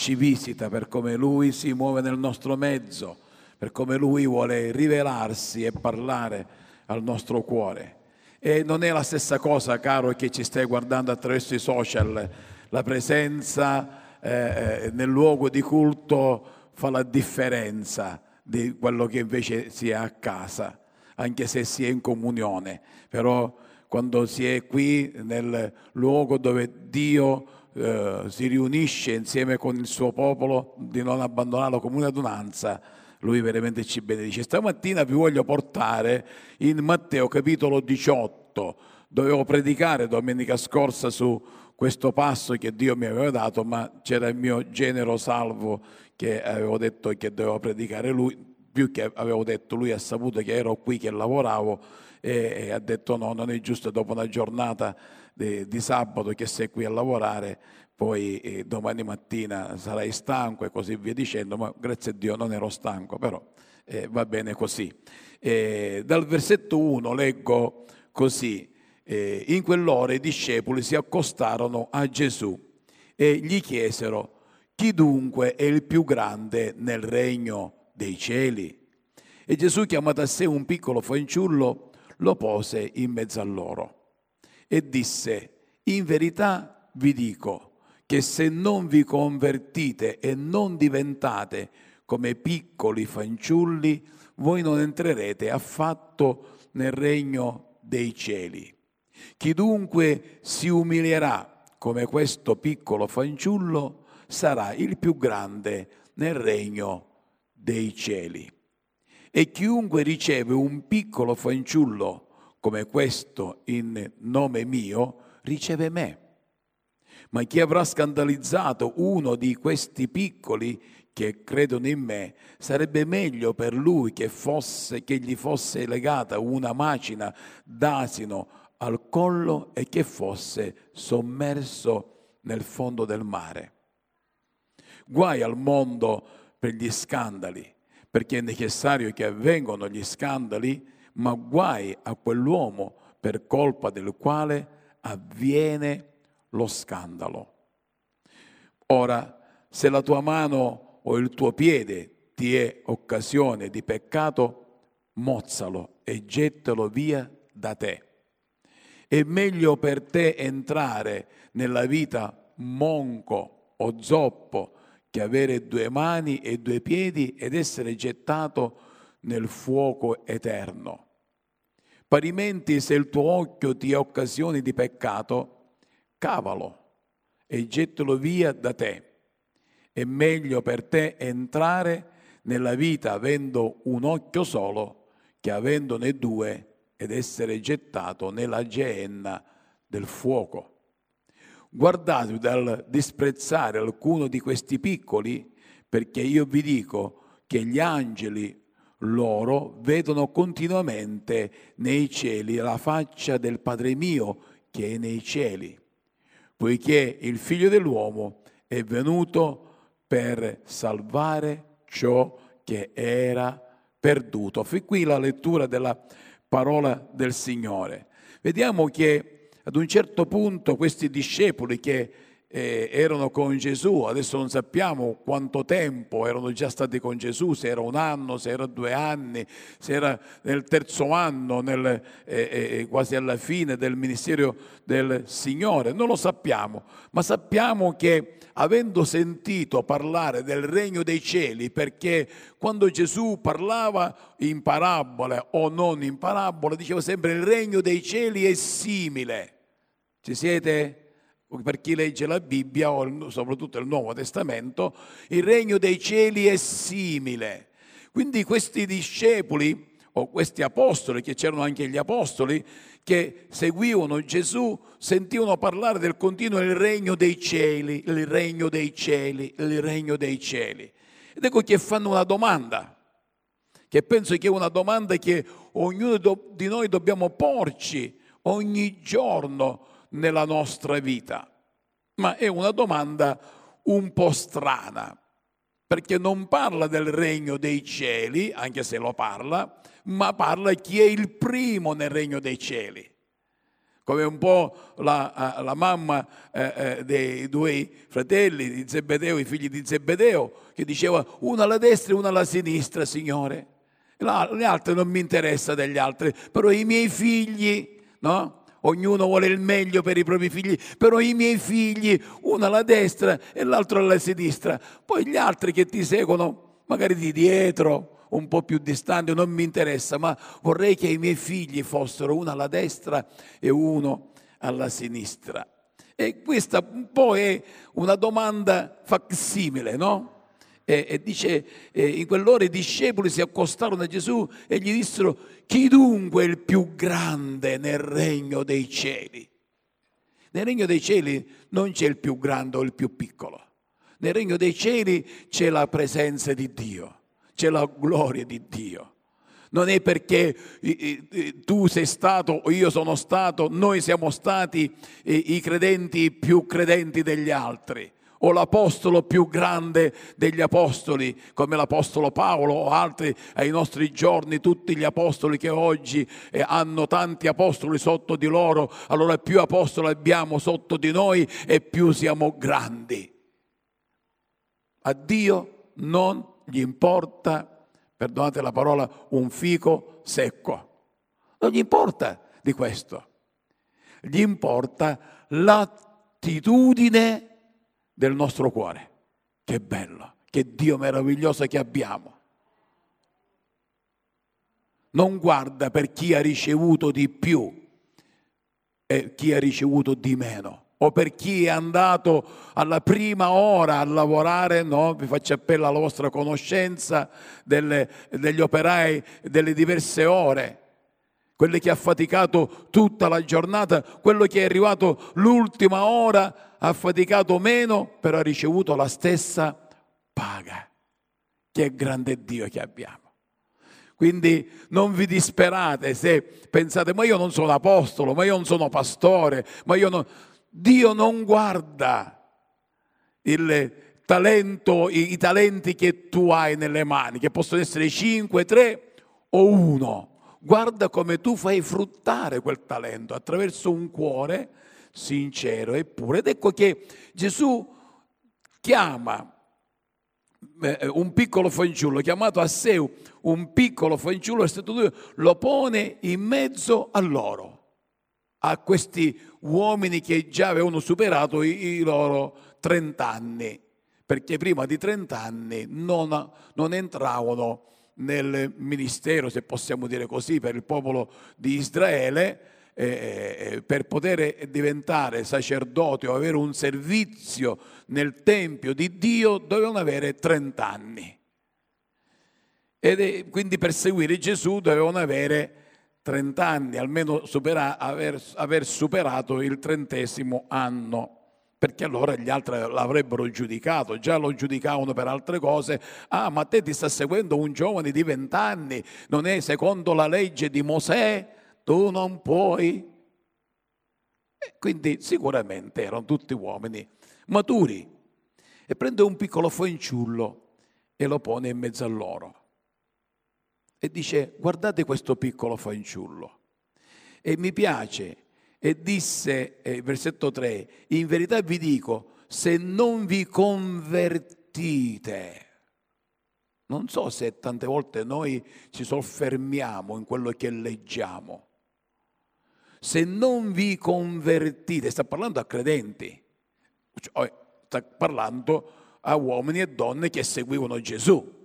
ci visita, per come Lui si muove nel nostro mezzo, per come Lui vuole rivelarsi e parlare al nostro cuore. E non è la stessa cosa, caro, che ci stai guardando attraverso i social, la presenza eh, eh nel luogo di culto fa la differenza di quello che invece si è a casa, anche se si è in comunione. Però quando si è qui nel luogo dove Dio eh, si riunisce insieme con il suo popolo, di non abbandonare la comune adunanza, lui veramente ci benedice. Stamattina vi voglio portare in Matteo capitolo 18. Dovevo predicare domenica scorsa su questo passo che Dio mi aveva dato, ma c'era il mio genero salvo che avevo detto che dovevo predicare lui, più che avevo detto lui ha saputo che ero qui, che lavoravo e, e ha detto no, non è giusto dopo una giornata di, di sabato che sei qui a lavorare, poi eh, domani mattina sarai stanco e così via dicendo, ma grazie a Dio non ero stanco, però eh, va bene così. Eh, dal versetto 1 leggo così, in quell'ora i discepoli si accostarono a Gesù e gli chiesero, chi dunque è il più grande nel regno dei cieli? E Gesù chiamato a sé un piccolo fanciullo lo pose in mezzo a loro e disse, in verità vi dico, che se non vi convertite e non diventate come piccoli fanciulli, voi non entrerete affatto nel regno dei cieli. Chi dunque si umilierà come questo piccolo fanciullo sarà il più grande nel regno dei cieli. E chiunque riceve un piccolo fanciullo come questo in nome mio, riceve me ma chi avrà scandalizzato uno di questi piccoli che credono in me, sarebbe meglio per lui che, fosse, che gli fosse legata una macina d'asino al collo e che fosse sommerso nel fondo del mare. Guai al mondo per gli scandali, perché è necessario che avvengano gli scandali, ma guai a quell'uomo per colpa del quale avviene lo scandalo. Ora, se la tua mano o il tuo piede ti è occasione di peccato, mozzalo e gettalo via da te. È meglio per te entrare nella vita monco o zoppo che avere due mani e due piedi ed essere gettato nel fuoco eterno. Parimenti se il tuo occhio ti è occasione di peccato, cavalo e gettalo via da te. È meglio per te entrare nella vita avendo un occhio solo che avendone due ed essere gettato nella geenna del fuoco. Guardatevi dal disprezzare alcuno di questi piccoli, perché io vi dico che gli angeli loro vedono continuamente nei cieli la faccia del Padre mio che è nei cieli poiché il figlio dell'uomo è venuto per salvare ciò che era perduto. Fin qui la lettura della parola del Signore. Vediamo che ad un certo punto questi discepoli che eh, erano con Gesù, adesso non sappiamo quanto tempo erano già stati con Gesù, se era un anno, se era due anni, se era nel terzo anno, nel, eh, eh, eh, quasi alla fine del ministero del Signore, non lo sappiamo, ma sappiamo che avendo sentito parlare del regno dei cieli, perché quando Gesù parlava in parabole o non in parabole, diceva sempre il regno dei cieli è simile. Ci siete? per chi legge la Bibbia o soprattutto il Nuovo Testamento, il regno dei cieli è simile. Quindi questi discepoli o questi apostoli, che c'erano anche gli apostoli, che seguivano Gesù, sentivano parlare del continuo il regno dei cieli, il regno dei cieli, il regno dei cieli. Ed ecco che fanno una domanda, che penso che è una domanda che ognuno di noi dobbiamo porci ogni giorno nella nostra vita. Ma è una domanda un po' strana, perché non parla del regno dei cieli, anche se lo parla, ma parla chi è il primo nel regno dei cieli. come un po' la, la mamma eh, eh, dei due fratelli di Zebedeo, i figli di Zebedeo, che diceva una alla destra e una alla sinistra, Signore. Le altre non mi interessa degli altri, però i miei figli, no? Ognuno vuole il meglio per i propri figli, però i miei figli, uno alla destra e l'altro alla sinistra. Poi gli altri che ti seguono, magari di dietro, un po' più distante, non mi interessa, ma vorrei che i miei figli fossero uno alla destra e uno alla sinistra. E questa un po' è una domanda facsimile, no? E, e dice, e in quell'ora i discepoli si accostarono a Gesù e gli dissero, chi dunque è il più grande nel regno dei cieli? Nel regno dei cieli non c'è il più grande o il più piccolo. Nel regno dei cieli c'è la presenza di Dio c'è la gloria di Dio. Non è perché tu sei stato io sono stato, noi siamo stati i credenti più credenti degli altri o l'apostolo più grande degli apostoli, come l'apostolo Paolo o altri ai nostri giorni, tutti gli apostoli che oggi eh, hanno tanti apostoli sotto di loro, allora più apostoli abbiamo sotto di noi e più siamo grandi. A Dio non gli importa, perdonate la parola, un fico secco. Non gli importa di questo. Gli importa l'attitudine del nostro cuore. Che bello, che Dio meraviglioso che abbiamo. Non guarda per chi ha ricevuto di più e chi ha ricevuto di meno o per chi è andato alla prima ora a lavorare, no? vi faccio appello alla vostra conoscenza delle, degli operai delle diverse ore, quelli che ha faticato tutta la giornata, quello che è arrivato l'ultima ora ha faticato meno, però ha ricevuto la stessa paga. Che grande Dio che abbiamo. Quindi non vi disperate se pensate, ma io non sono apostolo, ma io non sono pastore, ma io non... Dio non guarda il talento, i, i talenti che tu hai nelle mani, che possono essere cinque, tre o uno. Guarda come tu fai fruttare quel talento attraverso un cuore sincero e puro. Ed ecco che Gesù chiama eh, un piccolo fanciullo, chiamato a sé un piccolo fanciullo, lo pone in mezzo a loro, a questi uomini che già avevano superato i, i loro 30 anni, perché prima di 30 anni non, non entravano nel ministero, se possiamo dire così, per il popolo di Israele, eh, eh, per poter diventare sacerdote o avere un servizio nel Tempio di Dio dovevano avere 30 anni. E quindi per seguire Gesù dovevano avere 30 anni, almeno supera, aver, aver superato il trentesimo anno perché allora gli altri l'avrebbero giudicato, già lo giudicavano per altre cose. Ah, ma te ti sta seguendo un giovane di vent'anni, non è secondo la legge di Mosè, tu non puoi. E quindi sicuramente erano tutti uomini maturi. E prende un piccolo fanciullo e lo pone in mezzo a loro e dice guardate questo piccolo fanciullo. E mi piace, e disse, eh, versetto 3, in verità vi dico, se non vi convertite, non so se tante volte noi ci soffermiamo in quello che leggiamo, se non vi convertite, sta parlando a credenti, cioè, sta parlando a uomini e donne che seguivano Gesù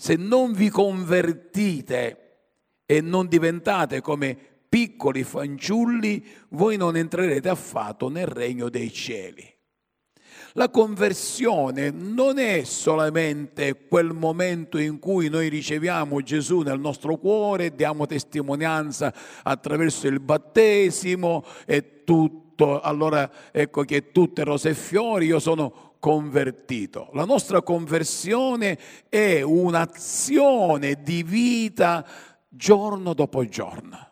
se non vi convertite e non diventate come piccoli fanciulli, voi non entrerete affatto nel regno dei cieli. La conversione non è solamente quel momento in cui noi riceviamo Gesù nel nostro cuore, diamo testimonianza attraverso il battesimo e tutto, allora ecco che tutte rose e fiori, io sono convertito. La nostra conversione è un'azione di vita giorno dopo giorno.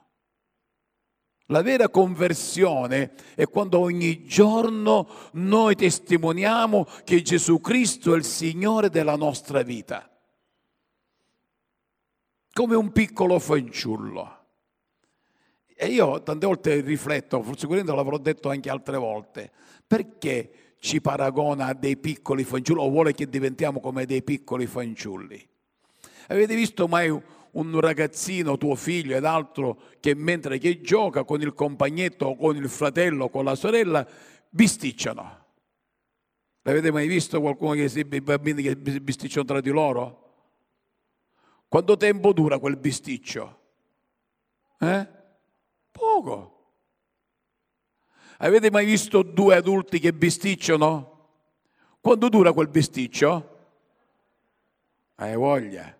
La vera conversione è quando ogni giorno noi testimoniamo che Gesù Cristo è il Signore della nostra vita. Come un piccolo fanciullo. E io tante volte rifletto, sicuramente l'avrò detto anche altre volte, perché ci paragona a dei piccoli fanciulli o vuole che diventiamo come dei piccoli fanciulli? Avete visto mai un ragazzino, tuo figlio ed altro, che mentre che gioca con il compagnetto o con il fratello o con la sorella, bisticciano? L'avete mai visto qualcuno che si, i bambini che bisticciano tra di loro? Quanto tempo dura quel bisticcio? Eh? Poco. Avete mai visto due adulti che bisticciano? Quanto dura quel bisticcio? Hai voglia.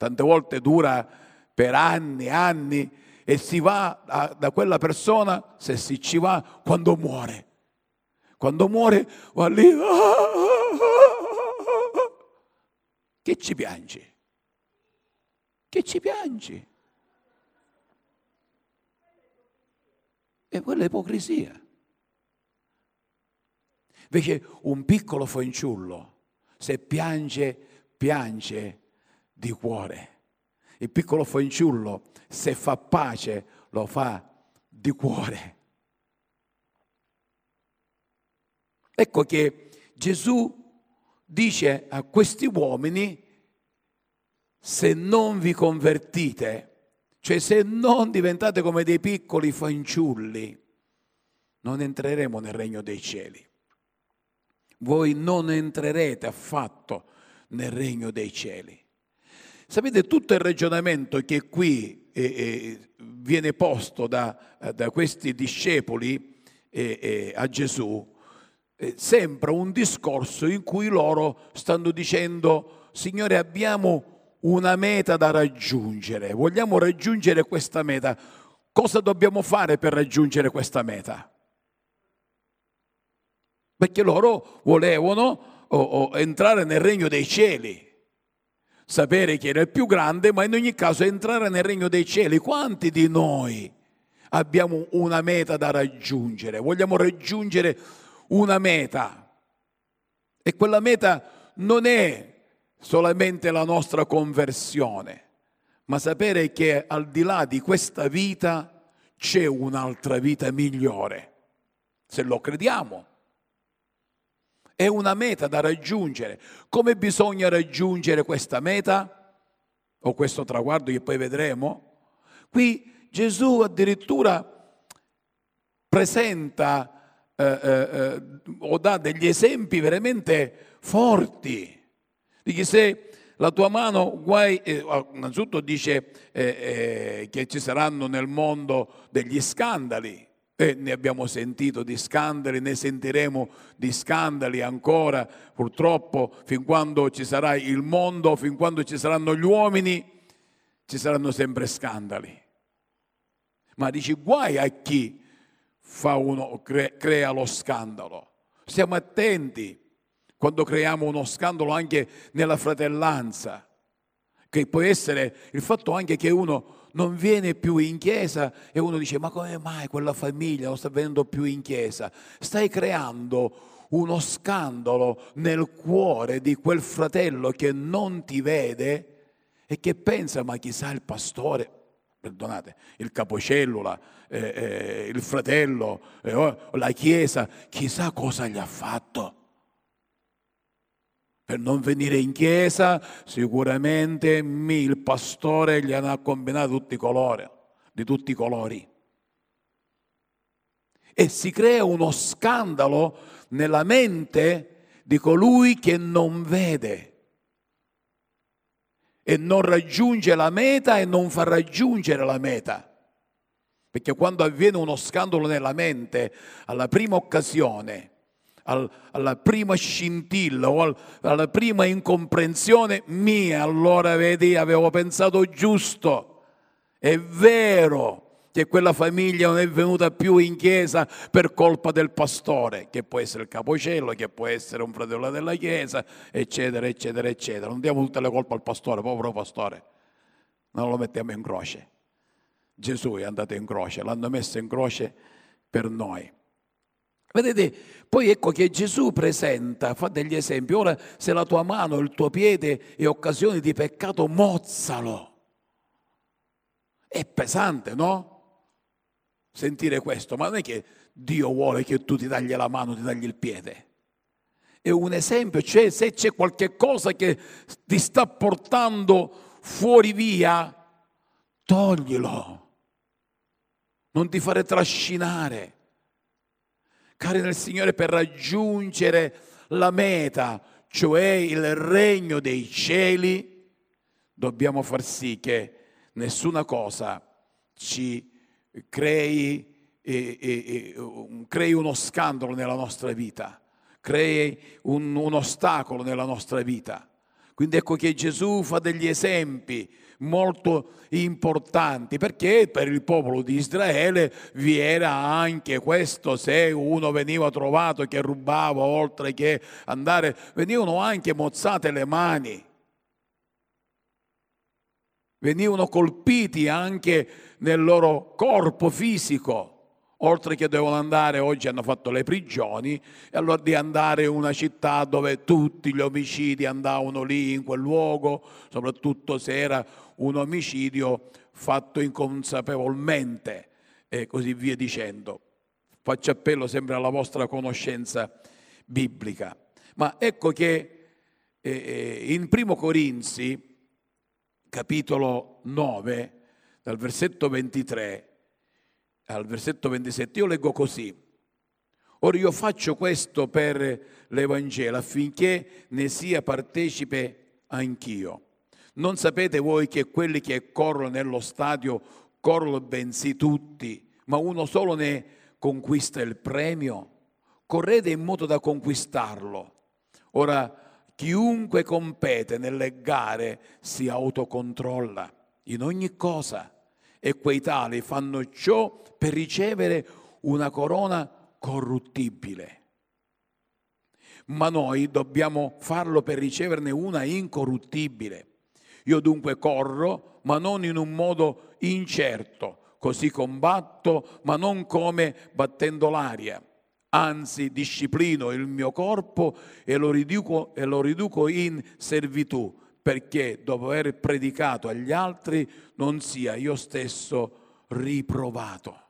Tante volte dura per anni, e anni e si va da quella persona, se si ci va, quando muore. Quando muore va lì. Che ci piangi? Che ci piangi? E quella è ipocrisia. Invece un piccolo fanciullo, se piange, piange di cuore. Il piccolo fanciullo, se fa pace, lo fa di cuore. Ecco che Gesù dice a questi uomini, se non vi convertite, cioè se non diventate come dei piccoli fanciulli, non entreremo nel regno dei cieli. Voi non entrerete affatto nel regno dei cieli. Sapete, tutto il ragionamento che qui eh, eh, viene posto da, da, questi discepoli eh, a Gesù eh, sembra un discorso in cui loro stanno dicendo, Signore, abbiamo una meta da raggiungere, vogliamo raggiungere questa meta. Cosa dobbiamo fare per raggiungere questa meta? Perché loro volevano oh, oh, entrare nel regno dei cieli, sapere chi era il più grande, ma in ogni caso entrare nel regno dei cieli. Quanti di noi abbiamo una meta da raggiungere? Vogliamo raggiungere una meta. E quella meta non è solamente la nostra conversione, ma sapere che al di là di questa vita c'è un'altra vita migliore, se lo crediamo. È una meta da raggiungere. Come bisogna raggiungere questa meta o questo traguardo che poi vedremo? Qui Gesù addirittura presenta eh, eh, eh o dà degli esempi veramente forti Dice se la tua mano guai, eh, innanzitutto dice eh, eh, che ci saranno nel mondo degli scandali, e ne abbiamo sentito di scandali, ne sentiremo di scandali ancora, purtroppo, fin quando ci sarà il mondo, fin quando ci saranno gli uomini, ci saranno sempre scandali. Ma dici guai a chi uno, crea lo scandalo. Stiamo attenti quando creiamo uno scandalo anche nella fratellanza, che può essere il fatto anche che uno non viene più in chiesa e uno dice ma come mai quella famiglia non sta venendo più in chiesa? Stai creando uno scandalo nel cuore di quel fratello che non ti vede e che pensa ma chissà il pastore, perdonate, il capocellula, eh, eh, il fratello, eh, la chiesa, chissà cosa gli ha fatto per non venire in chiesa, sicuramente il pastore gli ha combinato tutti i colori, di tutti i colori. E si crea uno scandalo nella mente di colui che non vede e non raggiunge la meta e non fa raggiungere la meta. Perché quando avviene uno scandalo nella mente, alla prima occasione, al, alla prima scintilla o al, alla prima incomprensione mia, allora vedi, avevo pensato giusto. È vero che quella famiglia non è venuta più in chiesa per colpa del pastore, che può essere il capocello, che può essere un fratello della chiesa, eccetera, eccetera, eccetera. Non diamo tutte le colpe al pastore, povero pastore. Non lo mettiamo in croce. Gesù è andato in croce, l'hanno messo in croce per noi. Vedete, poi ecco che Gesù presenta, fa degli esempi. Ora, se la tua mano il tuo piede è occasione di peccato, mozzalo. È pesante, no? sentire questo, ma non è che Dio vuole che tu ti tagli la mano, ti tagli il piede. È un esempio, cioè se c'è qualche cosa che ti sta portando fuori via, toglilo. Non ti fare trascinare. Cari nel Signore, per raggiungere la meta, cioè il regno dei cieli, dobbiamo far sì che nessuna cosa ci crei, eh, eh, crei uno scandalo nella nostra vita, crei un, un ostacolo nella nostra vita. Quindi ecco che Gesù fa degli esempi molto importanti perché per il popolo di Israele vi era anche questo se uno veniva trovato che rubava oltre che andare venivano anche mozzate le mani. Venivano colpiti anche nel loro corpo fisico oltre che devono andare, oggi hanno fatto le prigioni, e allora di andare in una città dove tutti gli omicidi andavano lì in quel luogo, soprattutto se era un omicidio fatto inconsapevolmente e così via dicendo. Faccio appello sempre alla vostra conoscenza biblica. Ma ecco che eh, eh in Primo Corinzi, capitolo 9, dal versetto 23 al versetto 27, io leggo così. Ora io faccio questo per l'Evangelo affinché ne sia partecipe anch'io. Non sapete voi che quelli che corrono nello stadio corrono bensì tutti, ma uno solo ne conquista il premio? Correte in modo da conquistarlo. Ora, chiunque compete nelle gare si autocontrolla in ogni cosa e quei tali fanno ciò per ricevere una corona corruttibile. Ma noi dobbiamo farlo per riceverne una incorruttibile. Io dunque corro, ma non in un modo incerto, così combatto, ma non come battendo l'aria. Anzi, disciplino il mio corpo e lo riduco, e lo riduco in servitù, perché dopo aver predicato agli altri non sia io stesso riprovato.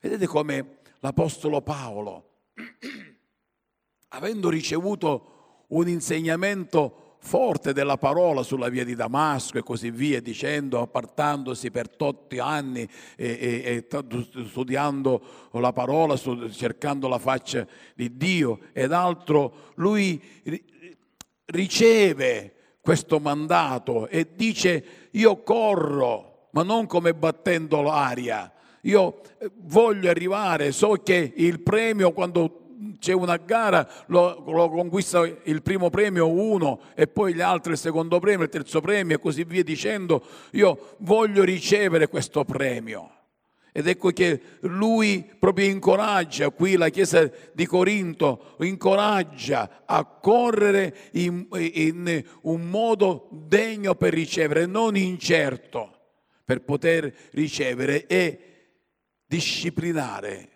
Vedete come l'Apostolo Paolo, avendo ricevuto un insegnamento forte della parola sulla via di Damasco e così via, dicendo, appartandosi per totti anni e, e, e studiando la parola, cercando la faccia di Dio ed altro, lui riceve questo mandato e dice io corro, ma non come battendo l'aria. Io eh, voglio arrivare, so che il premio quando c'è una gara lo, lo, conquista il primo premio uno e poi gli altri il secondo premio, il terzo premio e così via dicendo. Io voglio ricevere questo premio. Ed ecco che lui proprio incoraggia qui la Chiesa di Corinto, incoraggia a correre in, in un modo degno per ricevere, non incerto per poter ricevere e disciplinare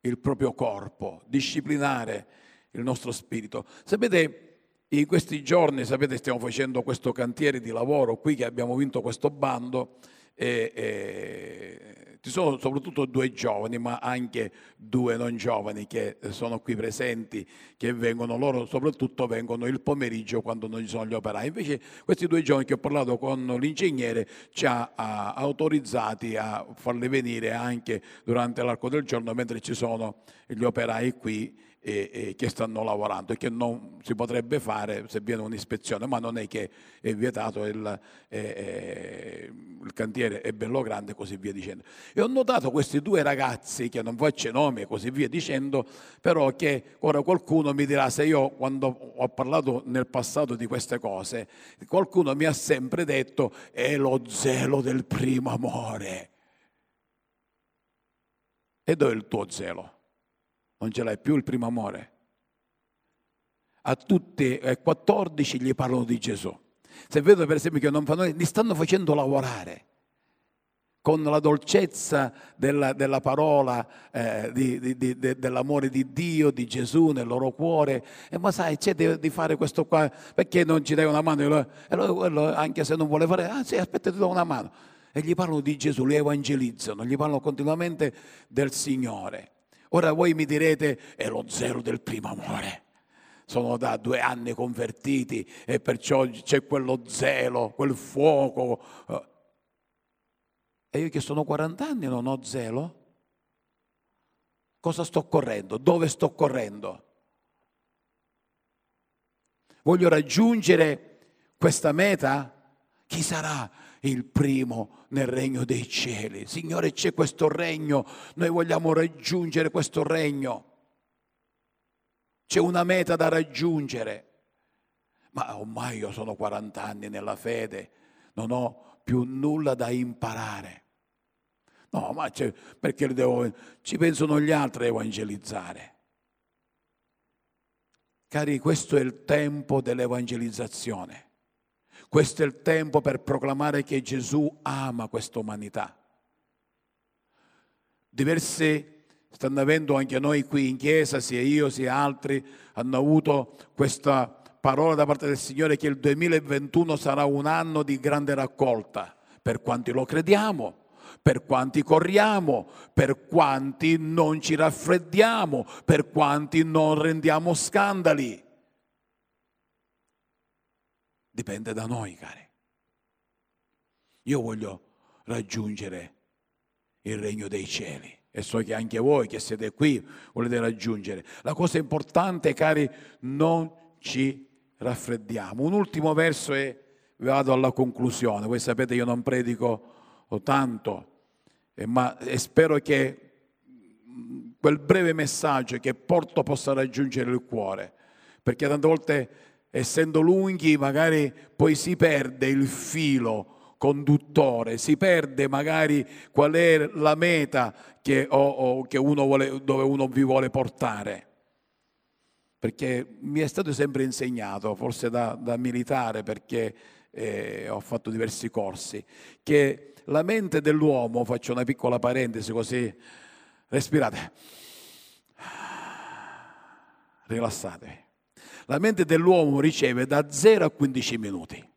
il proprio corpo, disciplinare il nostro spirito. Sapete, in questi giorni, sapete, stiamo facendo questo cantiere di lavoro qui che abbiamo vinto questo bando e, e ci sono soprattutto due giovani, ma anche due non giovani che sono qui presenti, che vengono, loro soprattutto vengono il pomeriggio quando non ci sono gli operai. Invece questi due giovani che ho parlato con l'ingegnere ci ha, ha autorizzati a farli venire anche durante l'arco del giorno mentre ci sono gli operai qui e, e che stanno lavorando e che non si potrebbe fare se viene un'ispezione, ma non è che è vietato, il, eh, il cantiere è bello grande e così via dicendo. E ho notato questi due ragazzi, che non faccio nomi e così via dicendo, però che ora qualcuno mi dirà se io quando ho parlato nel passato di queste cose, qualcuno mi ha sempre detto è lo zelo del primo amore. E dove è il tuo zelo? Non ce l'hai più il primo amore. A tutti e 14 gli parlano di Gesù. Se vedo per esempio che non fanno, li stanno facendo lavorare con la dolcezza della, della parola, eh, di, di, di, dell'amore di Dio, di Gesù nel loro cuore. E ma sai, c'è di, fare questo qua, perché non ci dai una mano? E lo, anche se non vuole fare, ah sì, aspetta, ti do una mano. e gli parlano di Gesù, li evangelizzano, gli parlano continuamente del Signore. Ora voi mi direte, è lo zelo del primo amore. Sono da due anni convertiti e perciò c'è quello zelo, quel fuoco. E io che sono 40 anni non ho zelo? Cosa sto correndo? Dove sto correndo? Voglio raggiungere questa meta? Chi sarà il primo nel regno dei cieli? Signore, c'è questo regno, noi vogliamo raggiungere questo regno. C'è una meta da raggiungere. Ma ormai io sono 40 anni nella fede, non ho più nulla da imparare. No, ma perché devo, ci pensano gli altri a evangelizzare. Cari, questo è il tempo dell'evangelizzazione. Questo è il tempo per proclamare che Gesù ama questa umanità. Diversi stanno avendo anche noi qui in chiesa, sia io sia altri, hanno avuto questa parola da parte del Signore che il 2021 sarà un anno di grande raccolta. Per quanti lo crediamo, per quanti corriamo, per quanti non ci raffreddiamo, per quanti non rendiamo scandali. Dipende da noi, cari. Io voglio raggiungere il regno dei cieli e so che anche voi che siete qui volete raggiungere. La cosa importante, cari, non ci raffreddiamo. Un ultimo verso e vado alla conclusione. Voi sapete io non predico tanto, ma spero che quel breve messaggio che porto possa raggiungere il cuore, perché tante volte essendo lunghi magari poi si perde il filo conduttore, si perde magari qual è la meta che, o, o, che uno vuole, dove uno vi vuole portare. Perché mi è stato sempre insegnato, forse da, da militare, perché eh, ho fatto diversi corsi, che la mente dell'uomo, faccio una piccola parentesi così, respirate, rilassatevi. La mente dell'uomo riceve da 0 a 15 minuti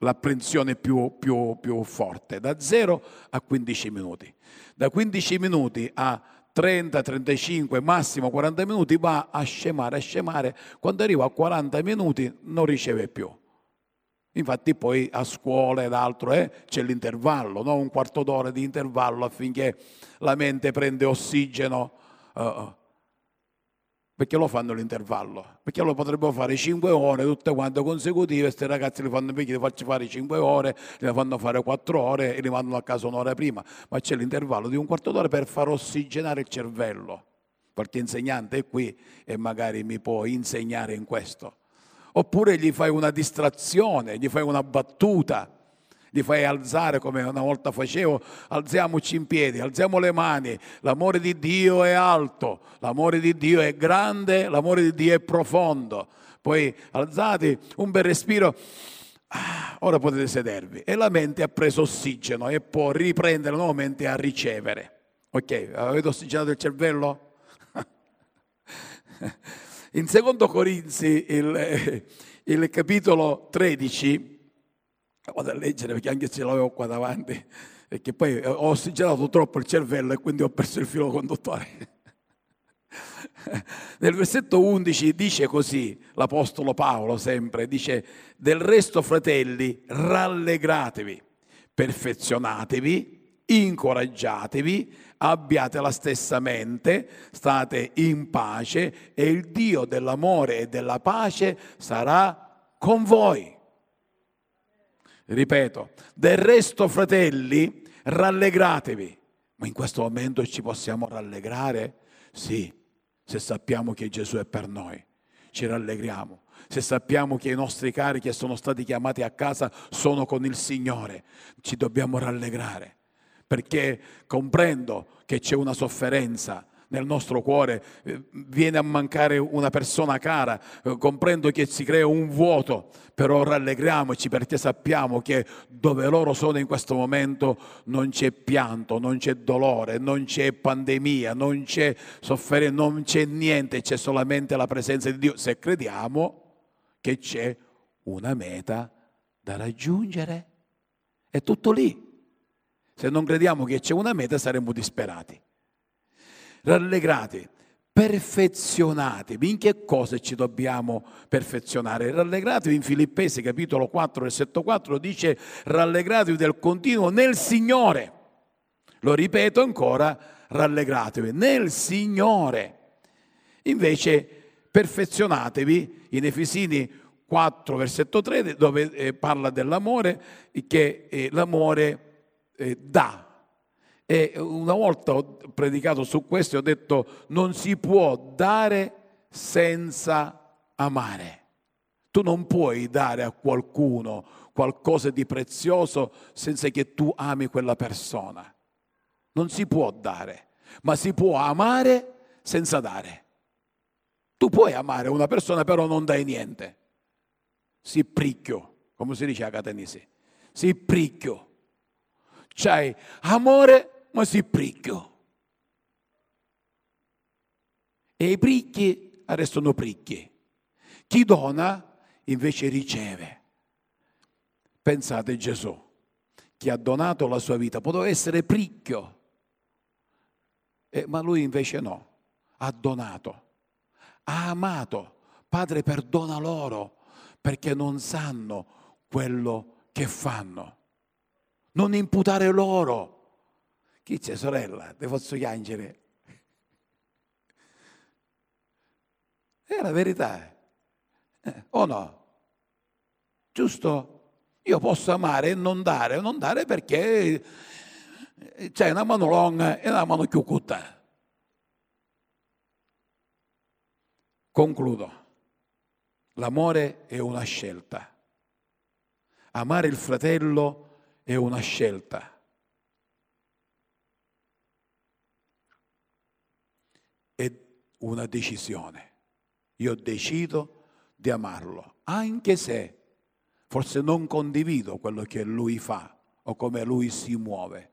l'apprensione più, più, più forte, da 0 a 15 minuti. Da 15 minuti a 30, 35, massimo 40 minuti va a scemare, a scemare. Quando arriva a 40 minuti non riceve più. Infatti poi a scuola ed altro eh, c'è l'intervallo, no? un quarto d'ora di intervallo affinché la mente prende ossigeno. Uh, perché lo fanno l'intervallo? Perché lo potrebbero fare 5 ore tutte quante consecutive, questi ragazzi li fanno perché li faccio fare 5 ore, li fanno fare 4 ore e li mandano a casa un'ora prima, ma c'è l'intervallo di un quarto d'ora per far ossigenare il cervello. Qualche insegnante è qui e magari mi può insegnare in questo oppure gli fai una distrazione, gli fai una battuta, gli fai alzare come una volta facevo, alziamoci in piedi, alziamo le mani, l'amore di Dio è alto, l'amore di Dio è grande, l'amore di Dio è profondo. Poi alzati, un bel respiro, ah, ora potete sedervi e la mente ha preso ossigeno e può riprendere nuovamente a ricevere. Ok, avete ossigenato il cervello? In secondo Corinzi, il, il capitolo 13, vado a leggere perché anche se l'avevo qua davanti, perché poi ho ossigenato troppo il cervello e quindi ho perso il filo conduttore. Nel versetto 11 dice così l'Apostolo Paolo sempre, dice del resto fratelli rallegratevi, perfezionatevi, incoraggiatevi, abbiate la stessa mente, state in pace e il Dio dell'amore e della pace sarà con voi. Ripeto, del resto fratelli, rallegratevi. Ma in questo momento ci possiamo rallegrare? Sì, se sappiamo che Gesù è per noi. Ci rallegriamo. Se sappiamo che i nostri cari che sono stati chiamati a casa sono con il Signore, ci dobbiamo rallegrare perché comprendo che c'è una sofferenza nel nostro cuore, eh, viene a mancare una persona cara, eh, comprendo che si crea un vuoto, però rallegriamoci perché sappiamo che dove loro sono in questo momento non c'è pianto, non c'è dolore, non c'è pandemia, non c'è sofferenza, non c'è niente, c'è solamente la presenza di Dio, se crediamo che c'è una meta da raggiungere. È tutto lì. Se non crediamo che c'è una meta saremmo disperati. Rallegrati, perfezionatevi. In che cosa ci dobbiamo perfezionare? Rallegratevi in Filippesi capitolo 4, versetto 4 dice rallegratevi del continuo nel Signore. Lo ripeto ancora, rallegratevi nel Signore. Invece perfezionatevi in Efesini 4, versetto 3, dove eh, parla dell'amore, che eh, l'amore eh, dà. E una volta ho predicato su questo e ho detto non si può dare senza amare. Tu non puoi dare a qualcuno qualcosa di prezioso senza che tu ami quella persona. Non si può dare, ma si può amare senza dare. Tu puoi amare una persona, però non dai niente. Si pricchio, come si dice a Catanese. Si pricchio. C'hai amore, ma si pricchio. E i pricchi restano pricchi. Chi dona invece riceve. Pensate Gesù, che ha donato la sua vita, poteva essere pricchio, eh, ma lui invece no, ha donato ha amato. Padre, perdona loro perché non sanno quello che fanno. Non imputare loro. Chi c'è, sorella? Te posso piangere. È la verità. Eh, o no? Giusto? Io posso amare e non dare, non dare perché c'è una mano longa e una mano corta. Concludo. L'amore è una scelta. Amare il fratello è una scelta. È una decisione. Io decido di amarlo, anche se forse non condivido quello che lui fa o come lui si muove.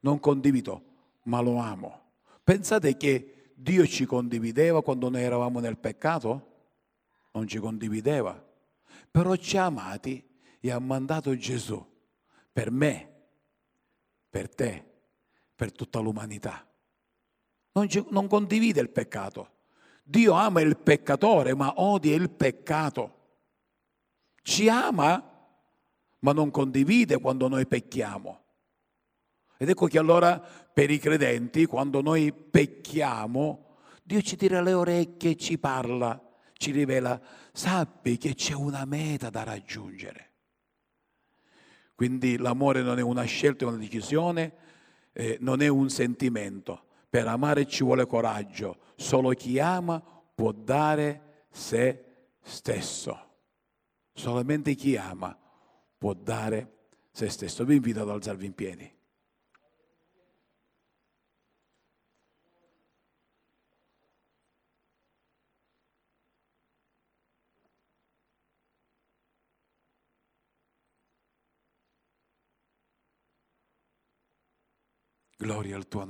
Non condivido, ma lo amo. Pensate che Dio ci condivideva quando noi eravamo nel peccato? Non ci condivideva. Però ci ha amati e ha mandato Gesù per me, per te, per tutta l'umanità. Non, ci, non condivide il peccato. Dio ama il peccatore ma odia il peccato. Ci ama ma non condivide quando noi pecchiamo. Ed ecco che allora per i credenti, quando noi pecchiamo, Dio ci tira le orecchie, ci parla, ci rivela, sappi che c'è una meta da raggiungere. Quindi l'amore non è una scelta, è una decisione, eh, non è un sentimento. Per amare ci vuole coraggio. Solo chi ama può dare se stesso. Solamente chi ama può dare se stesso. Vi invito ad alzarvi in piedi. Gloria al tuo nome.